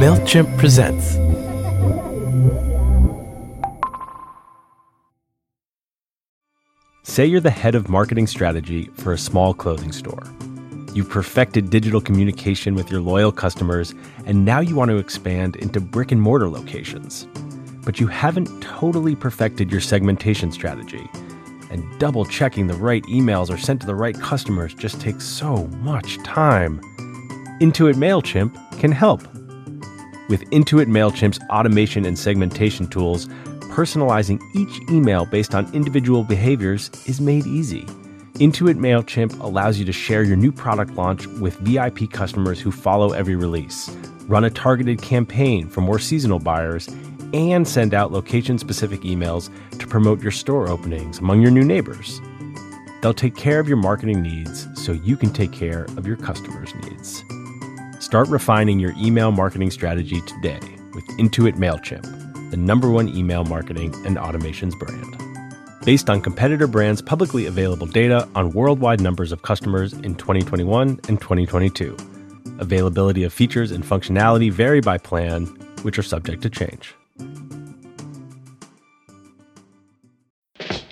MailChimp presents. Say you're the head of marketing strategy for a small clothing store. You've perfected digital communication with your loyal customers, and now you want to expand into brick and mortar locations. But you haven't totally perfected your segmentation strategy, and double checking the right emails are sent to the right customers just takes so much time. Intuit MailChimp can help. With Intuit MailChimp's automation and segmentation tools, personalizing each email based on individual behaviors is made easy. Intuit MailChimp allows you to share your new product launch with VIP customers who follow every release, run a targeted campaign for more seasonal buyers, and send out location specific emails to promote your store openings among your new neighbors. They'll take care of your marketing needs so you can take care of your customers' needs. Start refining your email marketing strategy today with Intuit MailChimp, the number one email marketing and automations brand based on competitor brands' publicly available data on worldwide numbers of customers in 2021 and 2022. Availability of features and functionality vary by plan, which are subject to change.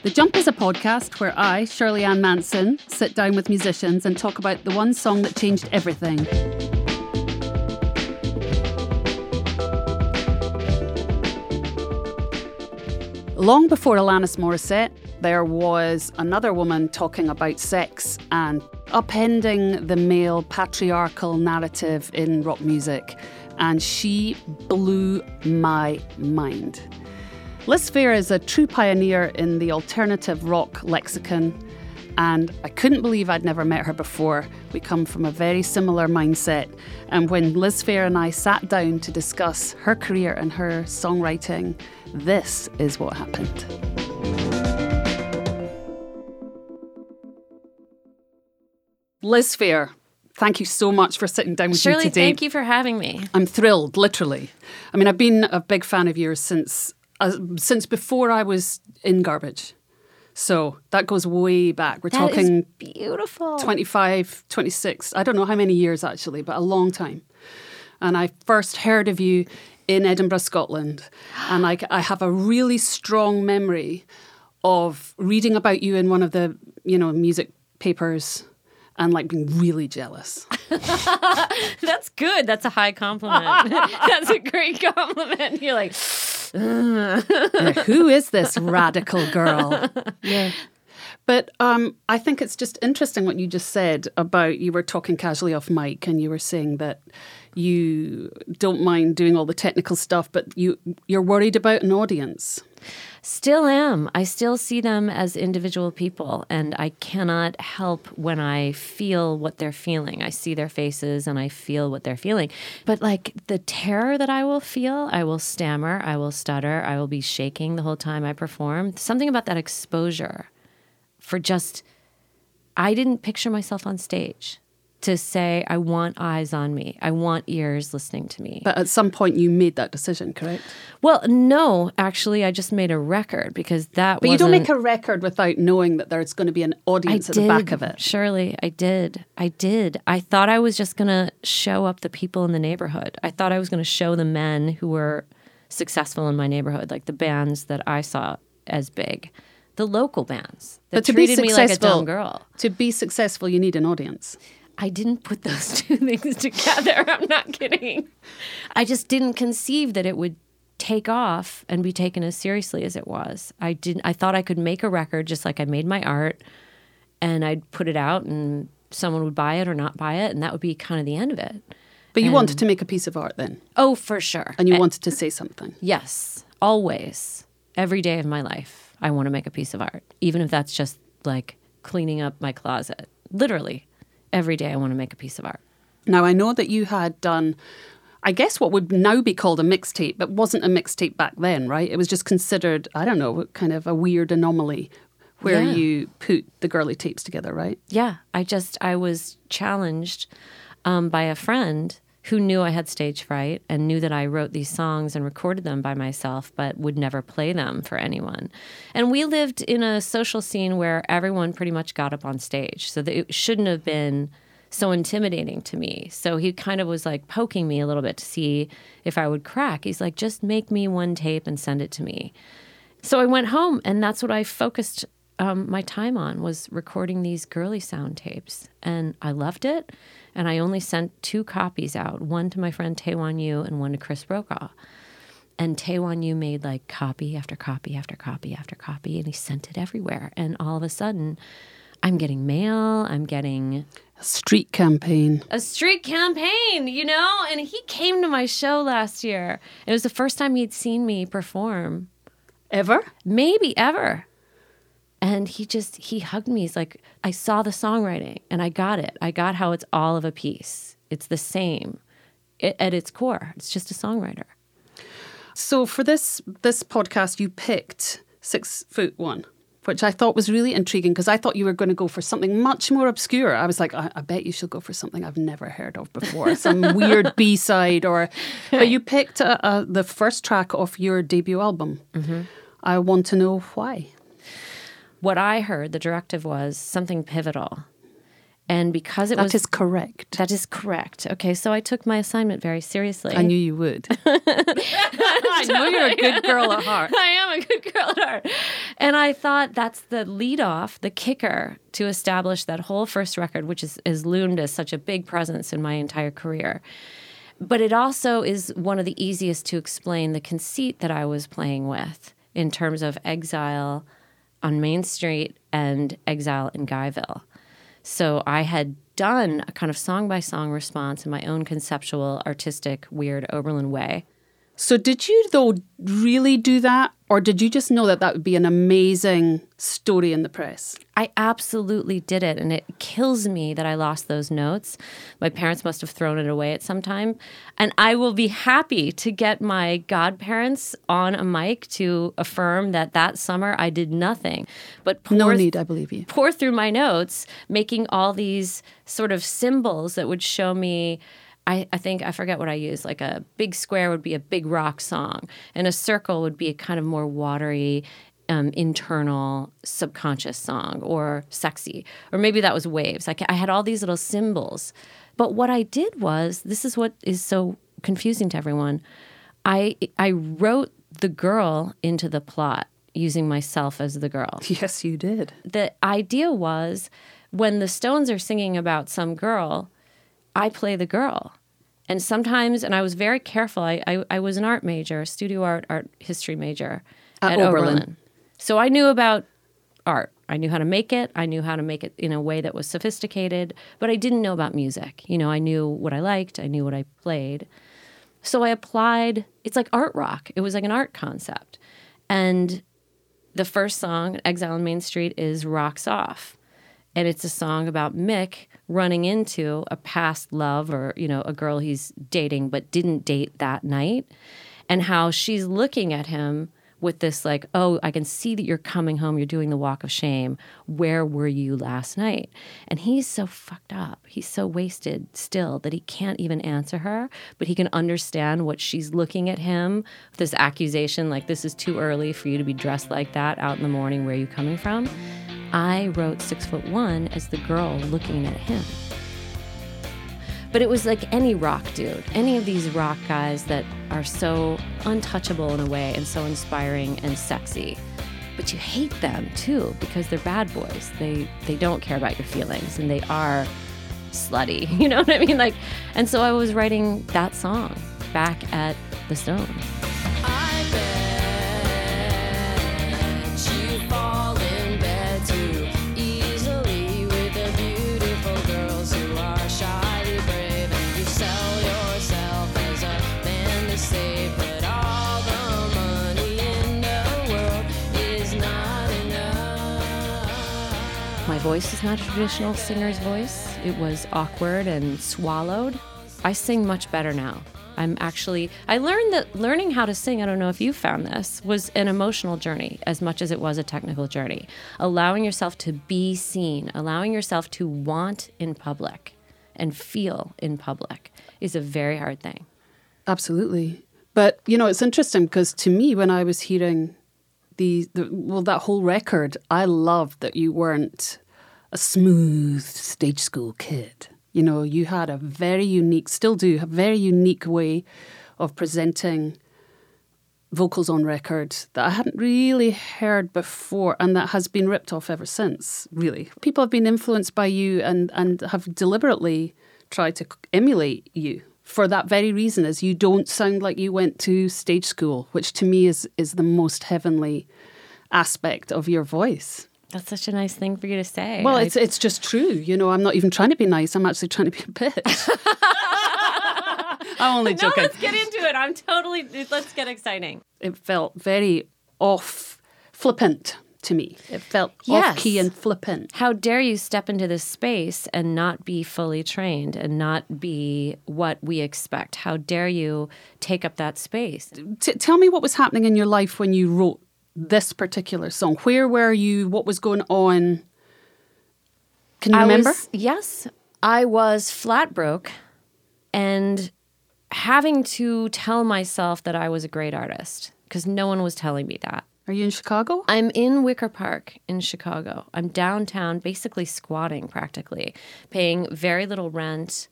The Jump is a podcast where I, Shirley Ann Manson, sit down with musicians and talk about the one song that changed everything. Long before Alanis Morissette, there was another woman talking about sex and upending the male patriarchal narrative in rock music, and she blew my mind. Liz Phair is a true pioneer in the alternative rock lexicon, and I couldn't believe I'd never met her before. We come from a very similar mindset, and when Liz Phair and I sat down to discuss her career and her songwriting, this is what happened. Liz Phair, thank you so much for sitting down with Shirley, me today. thank you for having me. I'm thrilled, literally. I mean, I've been a big fan of yours since uh, since before I was in Garbage. So that goes way back. We're That talking beautiful. 25, 26, I don't know how many years actually, but a long time. And I first heard of you in Edinburgh, Scotland. And I, I have a really strong memory of reading about you in one of the, you know, music papers and like being really jealous. That's good. That's a high compliment. That's a great compliment. You're like, who is this radical girl? Yeah. But um, I think it's just interesting what you just said about you were talking casually off mic and you were saying that you don't mind doing all the technical stuff, but you you're worried about an audience. still am. I still see them as individual people, and I cannot help when I feel what they're feeling. I see their faces and I feel what they're feeling. But like the terror that I will feel, I will stammer, I will stutter, I will be shaking the whole time I perform. Something about that exposure for just, I didn't picture myself on stage to say, I want eyes on me, I want ears listening to me. But at some point you made that decision, correct? Well, no, actually, I just made a record because that. Was. But you don't make a record without knowing that there's going to be an audience at the back of it. Surely, I did. I did. I thought I was just going to show up the people in the neighborhood. I thought I was going to show the men who were successful in my neighborhood, like the bands that I saw as big, the local bands that But to be treated me like a successful, dumb girl. to be successful, you need an audience. I didn't put those two things together. I'm not kidding. I just didn't conceive that it would take off and be taken as seriously as it was. I didn't I thought I could make a record just like I made my art and I'd put it out and someone would buy it or not buy it and that would be kind of the end of it. But you wanted to make a piece of art then, Oh, for sure. and you wanted to say something. Yes, always. Every day of my life, I want to make a piece of art, even if that's just like cleaning up my closet. Literally, every day I want to make a piece of art. Now, I know that you had done, I guess, what would now be called a mixtape, but wasn't a mixtape back then, right? It was just considered, I don't know, kind of a weird anomaly where Yeah. you put the girly tapes together, right? Yeah, I just I was challenged um, by a friend who knew I had stage fright and knew that I wrote these songs and recorded them by myself, but would never play them for anyone. And we lived in a social scene where everyone pretty much got up on stage, so it shouldn't have been so intimidating to me. So he kind of was like poking me a little bit to see if I would crack. He's like, just make me one tape and send it to me. So I went home, and that's what I focused um, my time on was recording these girly sound tapes, and I loved it. And I only sent two copies out, one to my friend Taewon Yu and one to Chris Brokaw. And Taewon Yu made like copy after copy after copy after copy, and he sent it everywhere. And all of a sudden, I'm getting mail. I'm getting a street campaign. A street campaign, you know? And he came to my show last year. It was the first time he'd seen me perform. Ever? Maybe ever. And he just, he hugged me. He's like, I saw the songwriting and I got it. I got how it's all of a piece. It's the same it, at its core. It's just a songwriter. So for this this podcast, you picked Six Foot One which I thought was really intriguing because I thought you were going to go for something much more obscure. I was like, I, I bet you should go for something I've never heard of before, some weird B side, or. But you picked uh, uh, the first track of your debut album. Mm-hmm. I want to know why. What I heard, the directive was something pivotal. And because it that was. That is correct. That is correct. Okay, so I took my assignment very seriously. I knew you would. I know you're a good girl at heart. I am a good girl at heart. And I thought that's the lead off, the kicker to establish that whole first record, which is, is loomed as such a big presence in my entire career. But it also is one of the easiest to explain the conceit that I was playing with in terms of exile on Main Street and exile in Guyville. So I had done a kind of song by song response in my own conceptual, artistic, weird Oberlin way. So, did you, though, really do that? Or did you just know that that would be an amazing story in the press? I absolutely did it. And it kills me that I lost those notes. My parents must have thrown it away at some time. And I will be happy to get my godparents on a mic to affirm that that summer I did nothing but pour, no need, I believe you. Pour through my notes, making all these sort of symbols that would show me I, I think I forget what I used. Like a big square would be a big rock song, and a circle would be a kind of more watery, um, internal, subconscious song, or sexy, or maybe that was waves. Like I had all these little symbols, but what I did was this is what is so confusing to everyone. I I wrote the girl into the plot using myself as the girl. Yes, you did. The idea was when the Stones are singing about some girl, I play the girl and sometimes and i was very careful i, I, I was an art major studio art art history major at, at Oberlin. Oberlin. so i knew about art. I knew how to make it. I knew how to make it in a way that was sophisticated but i didn't know about music. You know i knew what i liked. I knew what i played. So i applied it's like art rock. It was like an art concept. And the first song exile on main street is rocks off and it's a song about mick running into a past love or, you know, a girl he's dating but didn't date that night and how she's looking at him with this like, "Oh, I can see that you're coming home, you're doing the walk of shame. Where were you last night?" And he's so fucked up. He's so wasted still that he can't even answer her, but he can understand what she's looking at him this accusation like this is too early for you to be dressed like that out in the morning. Where are you coming from? I wrote six foot one as the girl looking at him. But it was like any rock dude, any of these rock guys that are so untouchable in a way and so inspiring and sexy. But you hate them too because they're bad boys. They they don't care about your feelings and they are slutty. You know what I mean? Like and so I was writing that song back at the Stones. My voice is not a traditional singer's voice. It was awkward and swallowed. I sing much better now. I'm actually, I learned that learning how to sing, I don't know if you found this, was an emotional journey as much as it was a technical journey. Allowing yourself to be seen, allowing yourself to want in public and feel in public is a very hard thing. Absolutely. But, you know, it's interesting because to me, when I was hearing the, the well, that whole record, I loved that you weren't a smooth stage school kid. You know, you had a very unique, still do, a very unique way of presenting vocals on record that I hadn't really heard before and that has been ripped off ever since, really. People have been influenced by you and, and have deliberately tried to emulate you for that very reason is you don't sound like you went to stage school, which to me is is the most heavenly aspect of your voice. That's such a nice thing for you to say. Well, I... it's it's just true. You know, I'm not even trying to be nice. I'm actually trying to be a bitch. I'm only joking. No, let's get into it. I'm totally. Let's get exciting. It felt very off, flippant to me. It felt yes. off key and flippant. How dare you step into this space and not be fully trained and not be what we expect? How dare you take up that space? T- tell me what was happening in your life when you wrote this particular song. Where were you? What was going on? Can you I remember? Was, yes. I was flat broke and having to tell myself that I was a great artist because no one was telling me that. Are you in Chicago? I'm in Wicker Park in Chicago. I'm downtown, basically squatting practically, paying very little rent.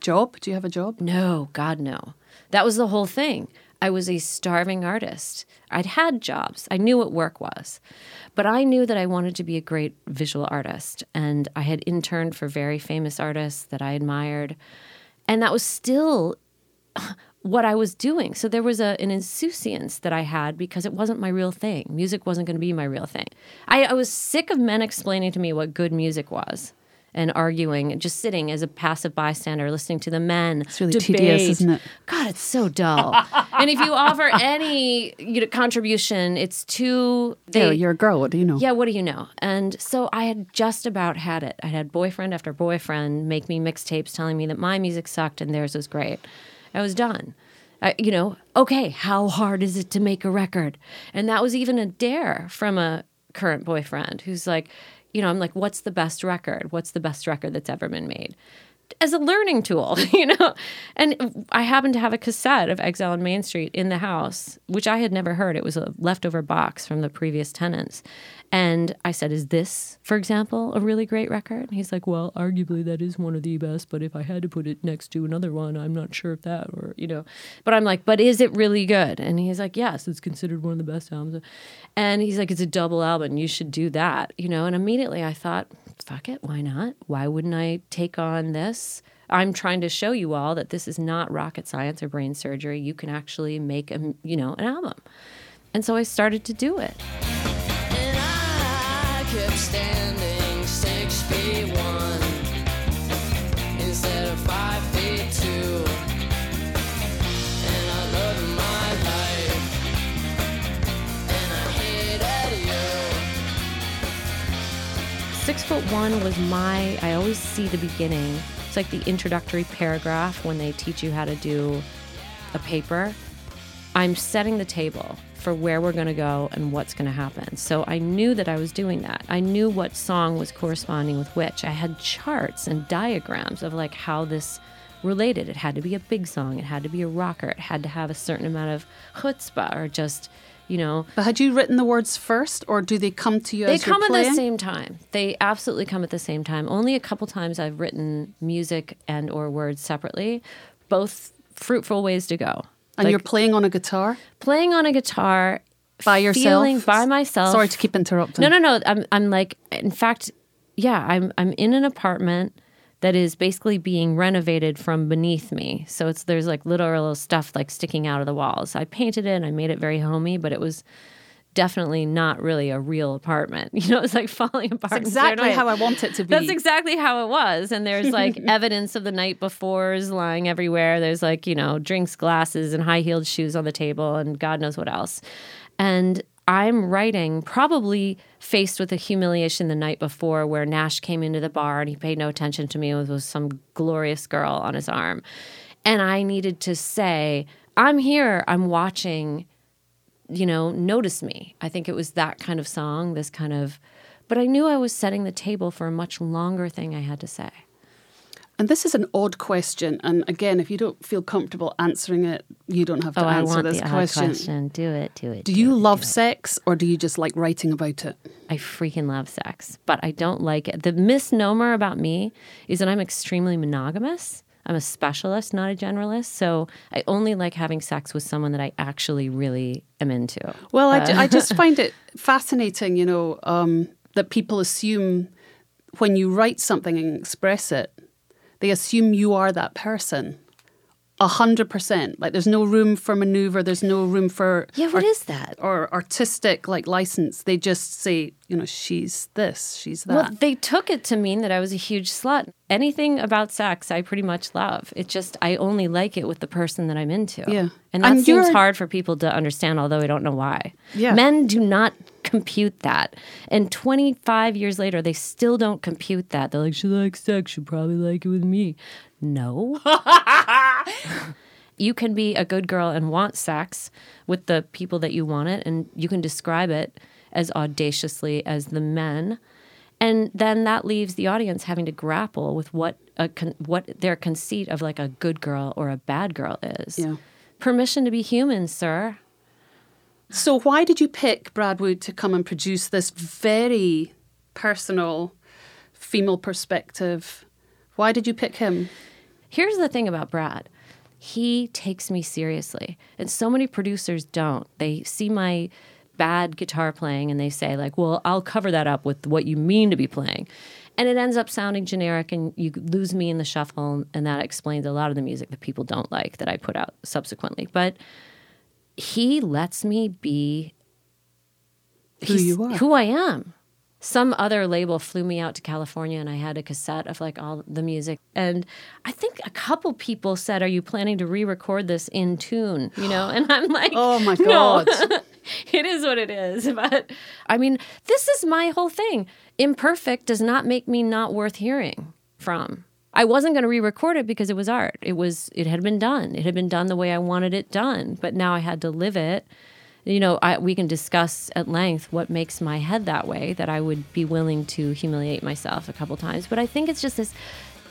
Job? Do you have a job? No, God, no. That was the whole thing. I was a starving artist. I'd had jobs. I knew what work was. But I knew that I wanted to be a great visual artist. And I had interned for very famous artists that I admired. And that was still what I was doing. So there was a, an insouciance that I had because it wasn't my real thing. Music wasn't going to be my real thing. I, I, was sick of men explaining to me what good music was and arguing, just sitting as a passive bystander, listening to the men. It's really debate. tedious, isn't it? God, it's so dull. and if you offer any you know, contribution, it's too. They, yeah, you're a girl. What do you know? Yeah, what do you know? And so I had just about had it. I had boyfriend after boyfriend make me mixtapes telling me that my music sucked and theirs was great. I was done. I, you know, okay, how hard is it to make a record? And that was even a dare from a current boyfriend who's like, you know, I'm like, what's the best record? What's the best record that's ever been made? As a learning tool, you know? And I happened to have a cassette of Exile on Main Street in the house, which I had never heard. It was a leftover box from the previous tenants. And I said, Is this, for example, a really great record? And he's like, Well, arguably that is one of the best, but if I had to put it next to another one, I'm not sure if that or, you know. But I'm like, But is it really good? And he's like, Yes, it's considered one of the best albums. And he's like, It's a double album. You should do that, you know. And immediately I thought, Fuck it. Why not? Why wouldn't I take on this? I'm trying to show you all that this is not rocket science or brain surgery. You can actually make a, you know, an album. And so I started to do it foot one was my, I always see the beginning. It's like the introductory paragraph when they teach you how to do a paper. I'm setting the table for where we're going to go and what's going to happen. So I knew that I was doing that. I knew what song was corresponding with which. I had charts and diagrams of like how this related. It had to be a big song, it had to be a rocker, it had to have a certain amount of chutzpah or just you know. But had you written the words first, or do they come to you? They come at the same time. They absolutely come at the same time. Only a couple times I've written music and or words separately. Both fruitful ways to go. And like, you're playing on a guitar? Playing on a guitar by yourself? Feeling by myself. Sorry to keep interrupting. No, no, no. I'm I'm like in fact, yeah, I'm I'm in an apartment that is basically being renovated from beneath me. So it's there's like literal stuff like sticking out of the walls. I painted it and I made it very homey, but it was definitely not really a real apartment. You know, it's like falling apart. That's exactly how I want it to be. That's exactly how it was. And there's like evidence of the night befores lying everywhere. There's like, you know, drinks glasses and high heeled shoes on the table and God knows what else. And I'm writing, probably faced with a humiliation the night before where Nash came into the bar and he paid no attention to me and was some glorious girl on his arm. And I needed to say, I'm here, I'm watching you know, notice me. I think it was that kind of song, this kind of, but I knew I was setting the table for a much longer thing I had to say. And this is an odd question. And again, if you don't feel comfortable answering it, you don't have to oh, I answer want this the odd question. question. Do it. Do it. Do do you it, love do sex or do you just like writing about it? I freaking love sex, but I don't like it. The misnomer about me is that I'm extremely monogamous. I'm a specialist, not a generalist. So I only like having sex with someone that I actually really am into. Well, I, ju- I just find it fascinating, you know, um, that people assume when you write something and express it, they assume you are that person. A hundred percent. Like there's no room for maneuver. There's no room for Yeah, what is that? or artistic like license. They just say, you know, she's this, she's that. Well, they took it to mean that I was a huge slut. Anything about sex, I pretty much love. It just, I only like it with the person that I'm into. Yeah. And that And seems you're- hard for people to understand, although I don't know why. Yeah. Men do not compute that. And 25 years later, they still don't compute that. They're like, she likes sex. She'll probably like it with me. No. you can be a good girl and want sex with the people that you want it, and you can describe it as audaciously as the men. And then that leaves the audience having to grapple with what a con- what their conceit of like a good girl or a bad girl is. Yeah. Permission to be human, sir. So why did you pick Brad Wood to come and produce this very personal female perspective? Why did you pick him? Here's the thing about Brad. He takes me seriously. And so many producers don't. They see my bad guitar playing and they say like, "Well, I'll cover that up with what you mean to be playing." And it ends up sounding generic and you lose me in the shuffle and that explains a lot of the music that people don't like that I put out subsequently. But he lets me be Who you are. Who I am. Some other label flew me out to California and I had a cassette of like all the music. And I think a couple people said, Are you planning to re record this in tune? You know? And I'm like, Oh my "No." God. it is what it is. But I mean, this is my whole thing. Imperfect does not make me not worth hearing from. I wasn't going to re-record it because it was art. It was it had been done. It had been done the way I wanted it done. But now I had to live it. You know, I, we can discuss at length what makes my head that way. That I would be willing to humiliate myself a couple times. But I think it's just this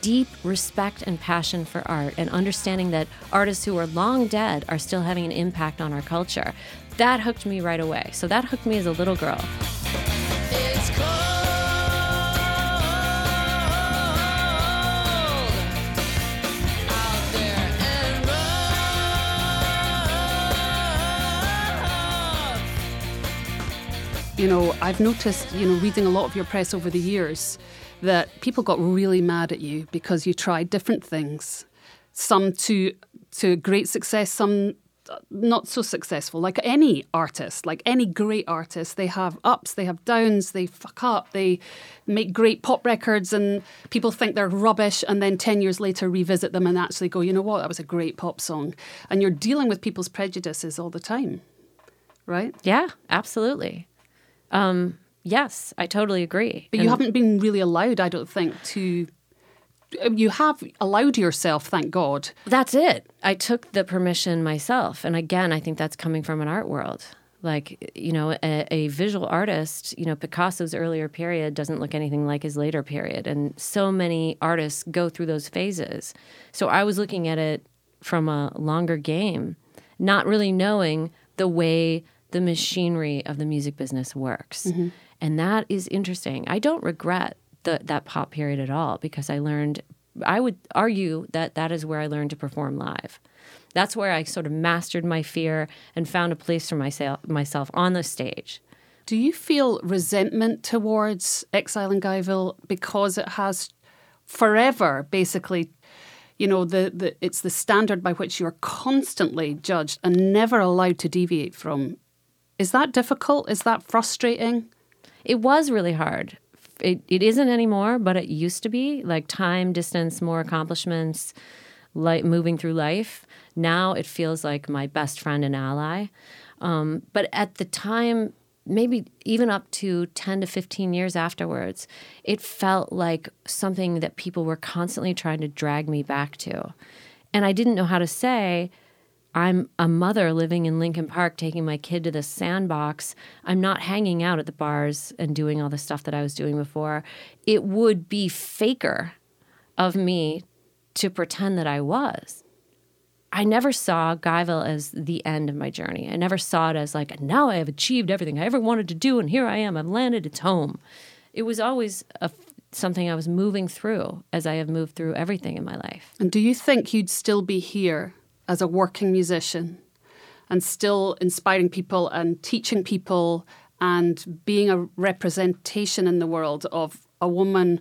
deep respect and passion for art and understanding that artists who are long dead are still having an impact on our culture. That hooked me right away. So that hooked me as a little girl. You know, I've noticed, you know, reading a lot of your press over the years, that people got really mad at you because you tried different things, some to to great success, some uh, not so successful. Like any artist, like any great artist, they have ups, they have downs, they fuck up, they make great pop records, and people think they're rubbish, and then ten years later revisit them and actually go, you know what, that was a great pop song. And you're dealing with people's prejudices all the time, right? Yeah, absolutely. Um, yes, I totally agree. But you haven't been really allowed, I don't think, to. You have allowed yourself, thank God. That's it. I took the permission myself. And again, I think that's coming from an art world. Like, you know, a, a visual artist, you know, Picasso's earlier period doesn't look anything like his later period. And so many artists go through those phases. So I was looking at it from a longer game, not really knowing the way the machinery of the music business works. Mm-hmm. And that is interesting. I don't regret the, that pop period at all because I learned, I would argue that that is where I learned to perform live. That's where I sort of mastered my fear and found a place for myself, myself on the stage. Do you feel resentment towards Exile in Guyville because it has forever basically, you know, the, the it's the standard by which you're constantly judged and never allowed to deviate from? Is that difficult? Is that frustrating? It was really hard. It, it isn't anymore, but it used to be like time, distance, more accomplishments, like moving through life. Now it feels like my best friend and ally. Um, but at the time, maybe even up to 10 to 15 years afterwards, it felt like something that people were constantly trying to drag me back to. And I didn't know how to say, I'm a mother living in Lincoln Park taking my kid to the sandbox. I'm not hanging out at the bars and doing all the stuff that I was doing before. It would be faker of me to pretend that I was. I never saw Guyville as the end of my journey. I never saw it as like, now I have achieved everything I ever wanted to do, and here I am. I've landed. It's home. It was always a, something I was moving through as I have moved through everything in my life. And do you think you'd still be here as a working musician and still inspiring people and teaching people and being a representation in the world of a woman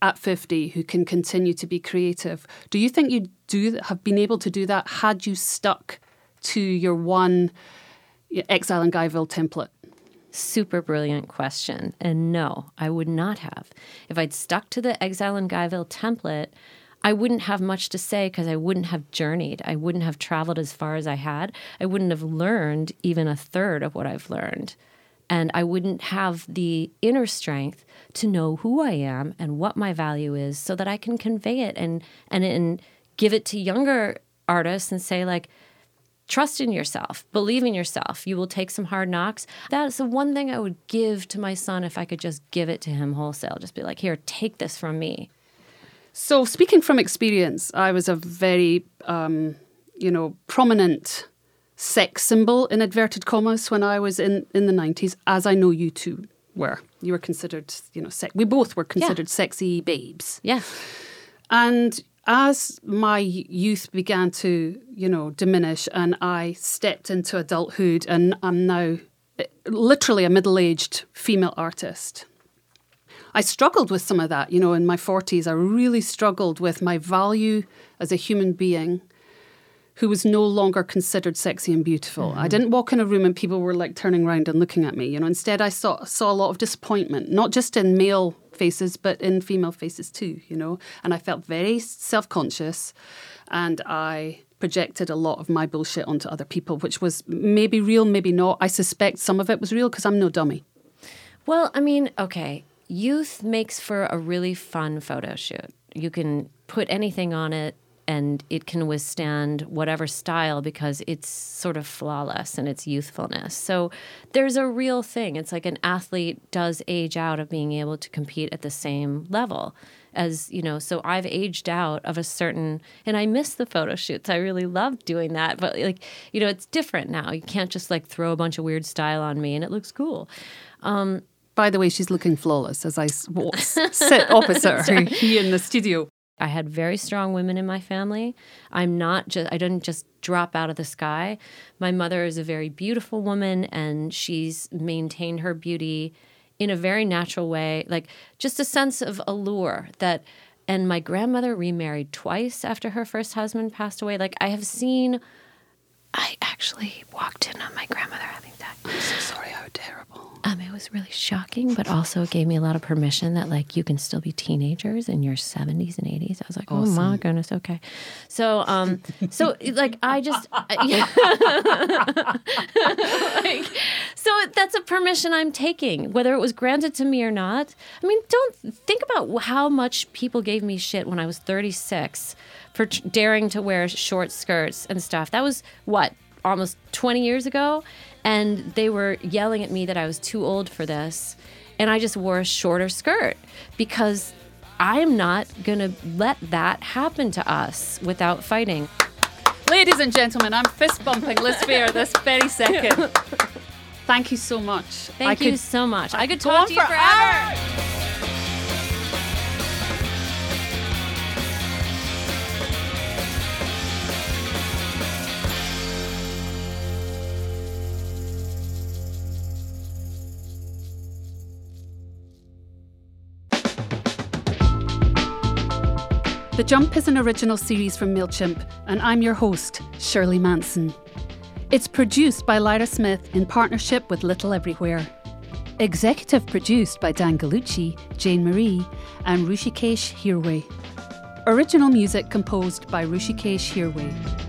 at 50 who can continue to be creative? Do you think you do have been able to do that had you stuck to your one Exile in Guyville template? Super brilliant question. And no, I would not have. If I'd stuck to the Exile in Guyville template, I wouldn't have much to say because I wouldn't have journeyed. I wouldn't have traveled as far as I had. I wouldn't have learned even a third of what I've learned. And I wouldn't have the inner strength to know who I am and what my value is so that I can convey it and and, and give it to younger artists and say like trust in yourself, believe in yourself. You will take some hard knocks. That's the one thing I would give to my son if I could just give it to him wholesale. Just be like, here, take this from me. So, speaking from experience, I was a very, um, you know, prominent sex symbol in inverted commas when I was in, in the 90s, as I know you two were. You were considered, you know, sex. We both were considered sexy babes. Yeah. And as my youth began to, you know, diminish and I stepped into adulthood and I'm now eh, literally a middle aged female artist, I struggled with some of that. You know, in my 40s, I really struggled with my value as a human being who was no longer considered sexy and beautiful. I mm-hmm. didn't walk in a room and people were like turning around and looking at me. You know, instead I saw saw a lot of disappointment, not just in male faces but in female faces too. You know, and I felt very self conscious, and I projected a lot of my bullshit onto other people, which was maybe real, maybe not. I suspect some of it was real because I'm no dummy. Well, I mean, okay, youth makes for a really fun photo shoot. You can put anything on it and it can withstand whatever style because it's sort of flawless in its youthfulness. So there's a real thing. It's like an athlete does age out of being able to compete at the same level as you know so i've aged out of a certain and i miss the photo shoots i really loved doing that but like you know it's different now you can't just like throw a bunch of weird style on me and it looks cool um, By the way, she's looking flawless as I sit opposite her here in the studio. I had very strong women in my family. I'm not just, I didn't just drop out of the sky. My mother is a very beautiful woman and she's maintained her beauty in a very natural way, like just a sense of allure that. And my grandmother remarried twice after her first husband passed away. Like I have seen, I actually walked in on my grandmother having that. I'm so sorry, how terrible. Um, it was really shocking, but also it gave me a lot of permission that like you can still be teenagers in your seventies and eighties. I was like, oh my goodness, okay. So, um, so like I just, yeah. like, so that's a permission I'm taking, whether it was granted to me or not. I mean, don't think about how much people gave me shit when I was 36 for t- daring to wear short skirts and stuff. That was what almost 20 years ago and they were yelling at me that I was too old for this and I just wore a shorter skirt because I'm not going to let that happen to us without fighting. Ladies and gentlemen, I'm fist bumping Liz Phair this very second. Thank you so much. Thank I you could so much. I could talk to you for forever. Jump is an original series from MailChimp, and I'm your host, Shirley Manson. It's produced by Lyra Smith in partnership with Little Everywhere. Executive produced by Dan Gallucci, Jane Marie, and Hrishikesh Hirway. Original music composed by Hrishikesh Hirway.